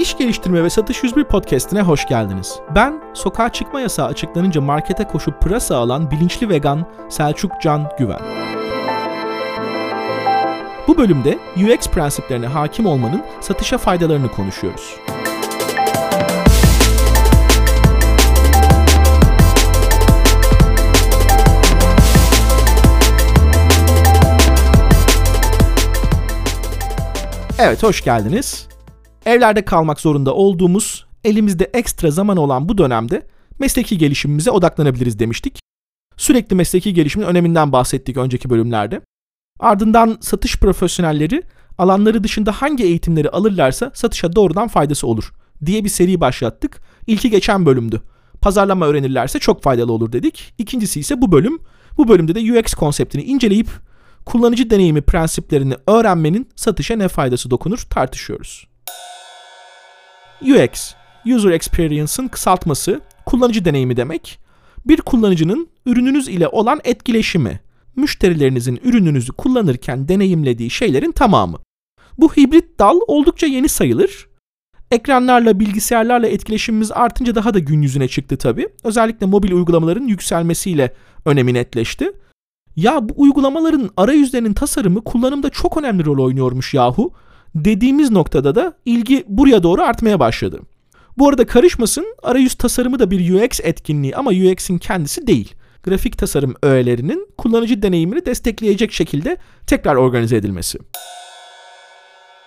İş Geliştirme ve Satış 101 podcastine hoş geldiniz. Ben sokağa çıkma yasağı açıklanınca markete koşup pırasa alan bilinçli vegan Selçuk Can Güven. Bu bölümde UX prensiplerine hakim olmanın satışa faydalarını konuşuyoruz. Evet, hoş geldiniz. Evlerde kalmak zorunda olduğumuz, elimizde ekstra zaman olan bu dönemde mesleki gelişimimize odaklanabiliriz demiştik. Sürekli mesleki gelişimin öneminden bahsettik önceki bölümlerde. Ardından satış profesyonelleri alanları dışında hangi eğitimleri alırlarsa satışa doğrudan faydası olur diye bir seri başlattık. İlki geçen bölümdü. Pazarlama öğrenirlerse çok faydalı olur dedik. İkincisi ise bu bölüm. Bu bölümde de UX konseptini inceleyip kullanıcı deneyimi prensiplerini öğrenmenin satışa ne faydası dokunur tartışıyoruz. UX, User Experience'ın kısaltması, kullanıcı deneyimi demek. Bir kullanıcının ürününüz ile olan etkileşimi, müşterilerinizin ürününüzü kullanırken deneyimlediği şeylerin tamamı. Bu hibrit dal oldukça yeni sayılır. Ekranlarla, bilgisayarlarla etkileşimimiz artınca daha da gün yüzüne çıktı tabii. Özellikle mobil uygulamaların yükselmesiyle önemi netleşti. Ya bu uygulamaların arayüzlerinin tasarımı kullanımda çok önemli rol oynuyormuş yahu dediğimiz noktada da ilgi buraya doğru artmaya başladı. Bu arada karışmasın arayüz tasarımı da bir UX etkinliği ama UX'in kendisi değil. Grafik tasarım öğelerinin kullanıcı deneyimini destekleyecek şekilde tekrar organize edilmesi.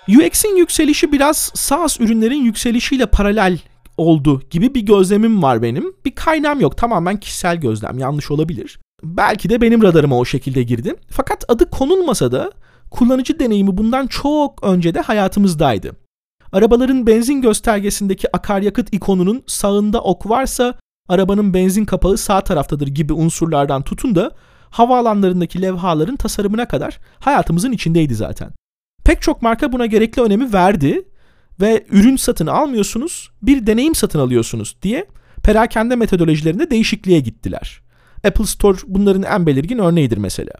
UX'in yükselişi biraz SaaS ürünlerin yükselişiyle paralel oldu gibi bir gözlemim var benim. Bir kaynağım yok tamamen kişisel gözlem yanlış olabilir. Belki de benim radarıma o şekilde girdi. Fakat adı konulmasa da kullanıcı deneyimi bundan çok önce de hayatımızdaydı. Arabaların benzin göstergesindeki akaryakıt ikonunun sağında ok varsa arabanın benzin kapağı sağ taraftadır gibi unsurlardan tutun da havaalanlarındaki levhaların tasarımına kadar hayatımızın içindeydi zaten. Pek çok marka buna gerekli önemi verdi ve ürün satın almıyorsunuz, bir deneyim satın alıyorsunuz diye perakende metodolojilerinde değişikliğe gittiler. Apple Store bunların en belirgin örneğidir mesela.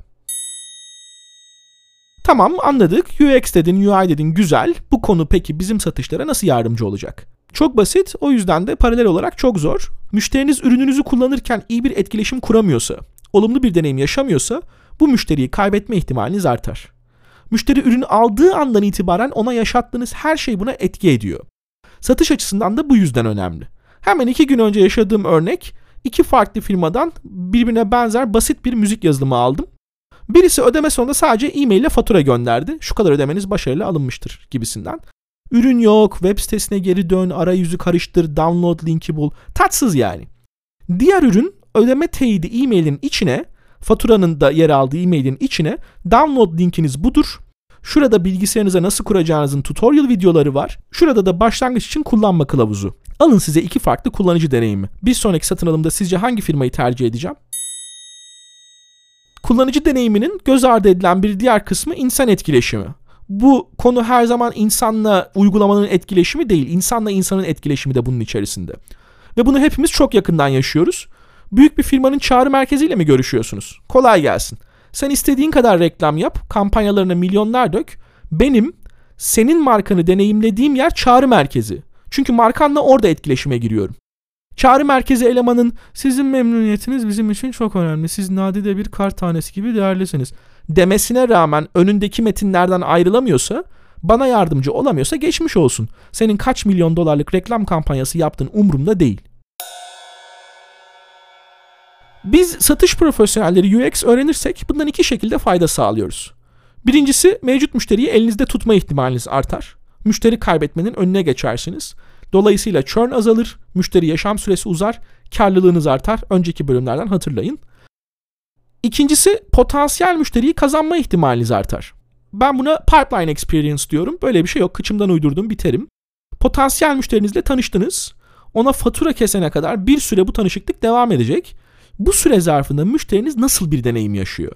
Tamam anladık. UX dedin, UI dedin güzel. Bu konu peki bizim satışlara nasıl yardımcı olacak? Çok basit. O yüzden de paralel olarak çok zor. Müşteriniz ürününüzü kullanırken iyi bir etkileşim kuramıyorsa, olumlu bir deneyim yaşamıyorsa bu müşteriyi kaybetme ihtimaliniz artar. Müşteri ürünü aldığı andan itibaren ona yaşattığınız her şey buna etki ediyor. Satış açısından da bu yüzden önemli. Hemen iki gün önce yaşadığım örnek iki farklı firmadan birbirine benzer basit bir müzik yazılımı aldım. Birisi ödeme sonunda sadece e-mail ile fatura gönderdi. Şu kadar ödemeniz başarılı alınmıştır gibisinden. Ürün yok, web sitesine geri dön, arayüzü karıştır, download linki bul. Tatsız yani. Diğer ürün ödeme teyidi e-mailin içine, faturanın da yer aldığı e-mailin içine download linkiniz budur. Şurada bilgisayarınıza nasıl kuracağınızın tutorial videoları var. Şurada da başlangıç için kullanma kılavuzu. Alın size iki farklı kullanıcı deneyimi. Bir sonraki satın alımda sizce hangi firmayı tercih edeceğim? Kullanıcı deneyiminin göz ardı edilen bir diğer kısmı insan etkileşimi. Bu konu her zaman insanla uygulamanın etkileşimi değil, insanla insanın etkileşimi de bunun içerisinde. Ve bunu hepimiz çok yakından yaşıyoruz. Büyük bir firmanın çağrı merkeziyle mi görüşüyorsunuz? Kolay gelsin. Sen istediğin kadar reklam yap, kampanyalarına milyonlar dök. Benim senin markanı deneyimlediğim yer çağrı merkezi. Çünkü markanla orada etkileşime giriyorum. Çağrı merkezi elemanın sizin memnuniyetiniz bizim için çok önemli. Siz nadide bir kar tanesi gibi değerlisiniz. Demesine rağmen önündeki metinlerden ayrılamıyorsa, bana yardımcı olamıyorsa geçmiş olsun. Senin kaç milyon dolarlık reklam kampanyası yaptığın umurumda değil. Biz satış profesyonelleri UX öğrenirsek bundan iki şekilde fayda sağlıyoruz. Birincisi mevcut müşteriyi elinizde tutma ihtimaliniz artar. Müşteri kaybetmenin önüne geçersiniz. Dolayısıyla churn azalır, müşteri yaşam süresi uzar, karlılığınız artar. Önceki bölümlerden hatırlayın. İkincisi potansiyel müşteriyi kazanma ihtimaliniz artar. Ben buna pipeline experience diyorum. Böyle bir şey yok. Kıçımdan uydurduğum bir terim. Potansiyel müşterinizle tanıştınız. Ona fatura kesene kadar bir süre bu tanışıklık devam edecek. Bu süre zarfında müşteriniz nasıl bir deneyim yaşıyor?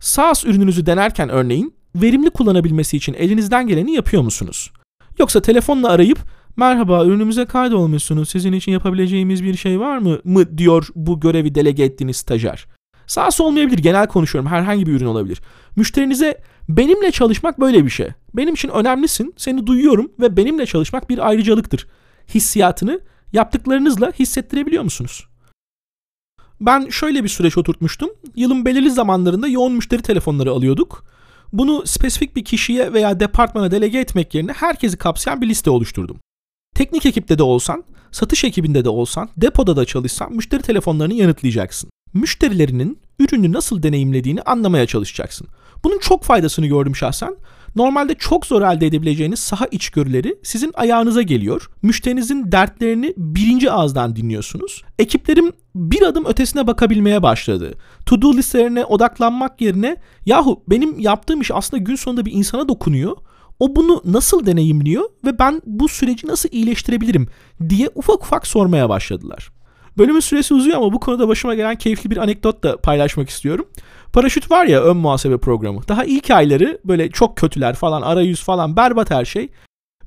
SaaS ürününüzü denerken örneğin verimli kullanabilmesi için elinizden geleni yapıyor musunuz? Yoksa telefonla arayıp merhaba ürünümüze kaydolmuşsunuz sizin için yapabileceğimiz bir şey var mı mı diyor bu görevi delege ettiğiniz stajyer. SaaS olmayabilir genel konuşuyorum herhangi bir ürün olabilir. Müşterinize benimle çalışmak böyle bir şey. Benim için önemlisin, seni duyuyorum ve benimle çalışmak bir ayrıcalıktır. Hissiyatını yaptıklarınızla hissettirebiliyor musunuz? Ben şöyle bir süreç oturtmuştum. Yılın belirli zamanlarında yoğun müşteri telefonları alıyorduk. Bunu spesifik bir kişiye veya departmana delege etmek yerine herkesi kapsayan bir liste oluşturdum. Teknik ekipte de olsan, satış ekibinde de olsan, depoda da çalışsan müşteri telefonlarını yanıtlayacaksın. Müşterilerinin ürünü nasıl deneyimlediğini anlamaya çalışacaksın. Bunun çok faydasını gördüm şahsen. Normalde çok zor elde edebileceğiniz saha içgörüleri sizin ayağınıza geliyor. Müşterinizin dertlerini birinci ağızdan dinliyorsunuz. Ekiplerim bir adım ötesine bakabilmeye başladı. To do listelerine odaklanmak yerine yahu benim yaptığım iş aslında gün sonunda bir insana dokunuyor. O bunu nasıl deneyimliyor ve ben bu süreci nasıl iyileştirebilirim diye ufak ufak sormaya başladılar. Bölümün süresi uzuyor ama bu konuda başıma gelen keyifli bir anekdot da paylaşmak istiyorum. Paraşüt var ya ön muhasebe programı. Daha ilk ayları böyle çok kötüler falan arayüz falan berbat her şey.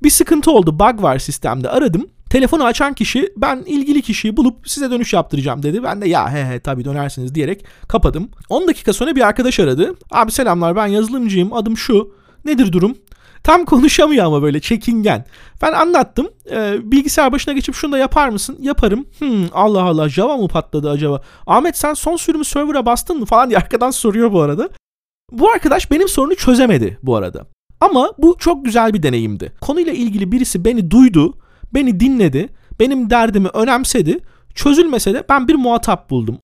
Bir sıkıntı oldu bug var sistemde aradım. Telefonu açan kişi ben ilgili kişiyi bulup size dönüş yaptıracağım dedi. Ben de ya he he tabii dönersiniz diyerek kapadım. 10 dakika sonra bir arkadaş aradı. Abi selamlar ben yazılımcıyım adım şu. Nedir durum? Tam konuşamıyor ama böyle çekingen. Ben anlattım. Ee, bilgisayar başına geçip şunu da yapar mısın? Yaparım. Hmm, Allah Allah Java mı patladı acaba? Ahmet sen son sürümü server'a bastın mı falan diye arkadan soruyor bu arada. Bu arkadaş benim sorunu çözemedi bu arada. Ama bu çok güzel bir deneyimdi. Konuyla ilgili birisi beni duydu, beni dinledi, benim derdimi önemsedi. Çözülmese de ben bir muhatap buldum.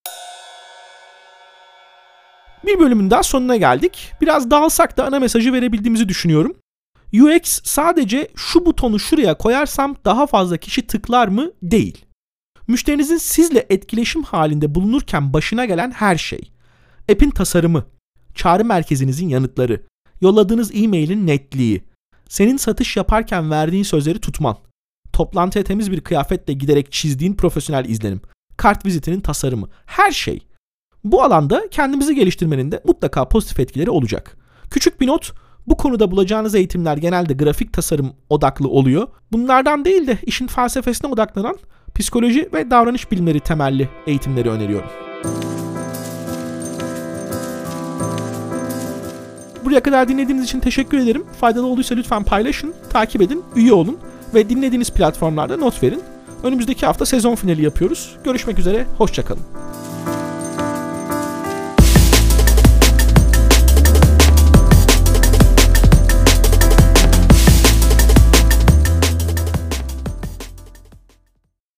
Bir bölümün daha sonuna geldik. Biraz dağılsak da ana mesajı verebildiğimizi düşünüyorum. UX sadece şu butonu şuraya koyarsam daha fazla kişi tıklar mı? Değil. Müşterinizin sizle etkileşim halinde bulunurken başına gelen her şey. App'in tasarımı, çağrı merkezinizin yanıtları, yolladığınız e-mailin netliği, senin satış yaparken verdiğin sözleri tutman, toplantıya temiz bir kıyafetle giderek çizdiğin profesyonel izlenim, kart vizitinin tasarımı, her şey. Bu alanda kendimizi geliştirmenin de mutlaka pozitif etkileri olacak. Küçük bir not, bu konuda bulacağınız eğitimler genelde grafik tasarım odaklı oluyor. Bunlardan değil de işin felsefesine odaklanan psikoloji ve davranış bilimleri temelli eğitimleri öneriyorum. Buraya kadar dinlediğiniz için teşekkür ederim. Faydalı olduysa lütfen paylaşın, takip edin, üye olun ve dinlediğiniz platformlarda not verin. Önümüzdeki hafta sezon finali yapıyoruz. Görüşmek üzere, hoşçakalın.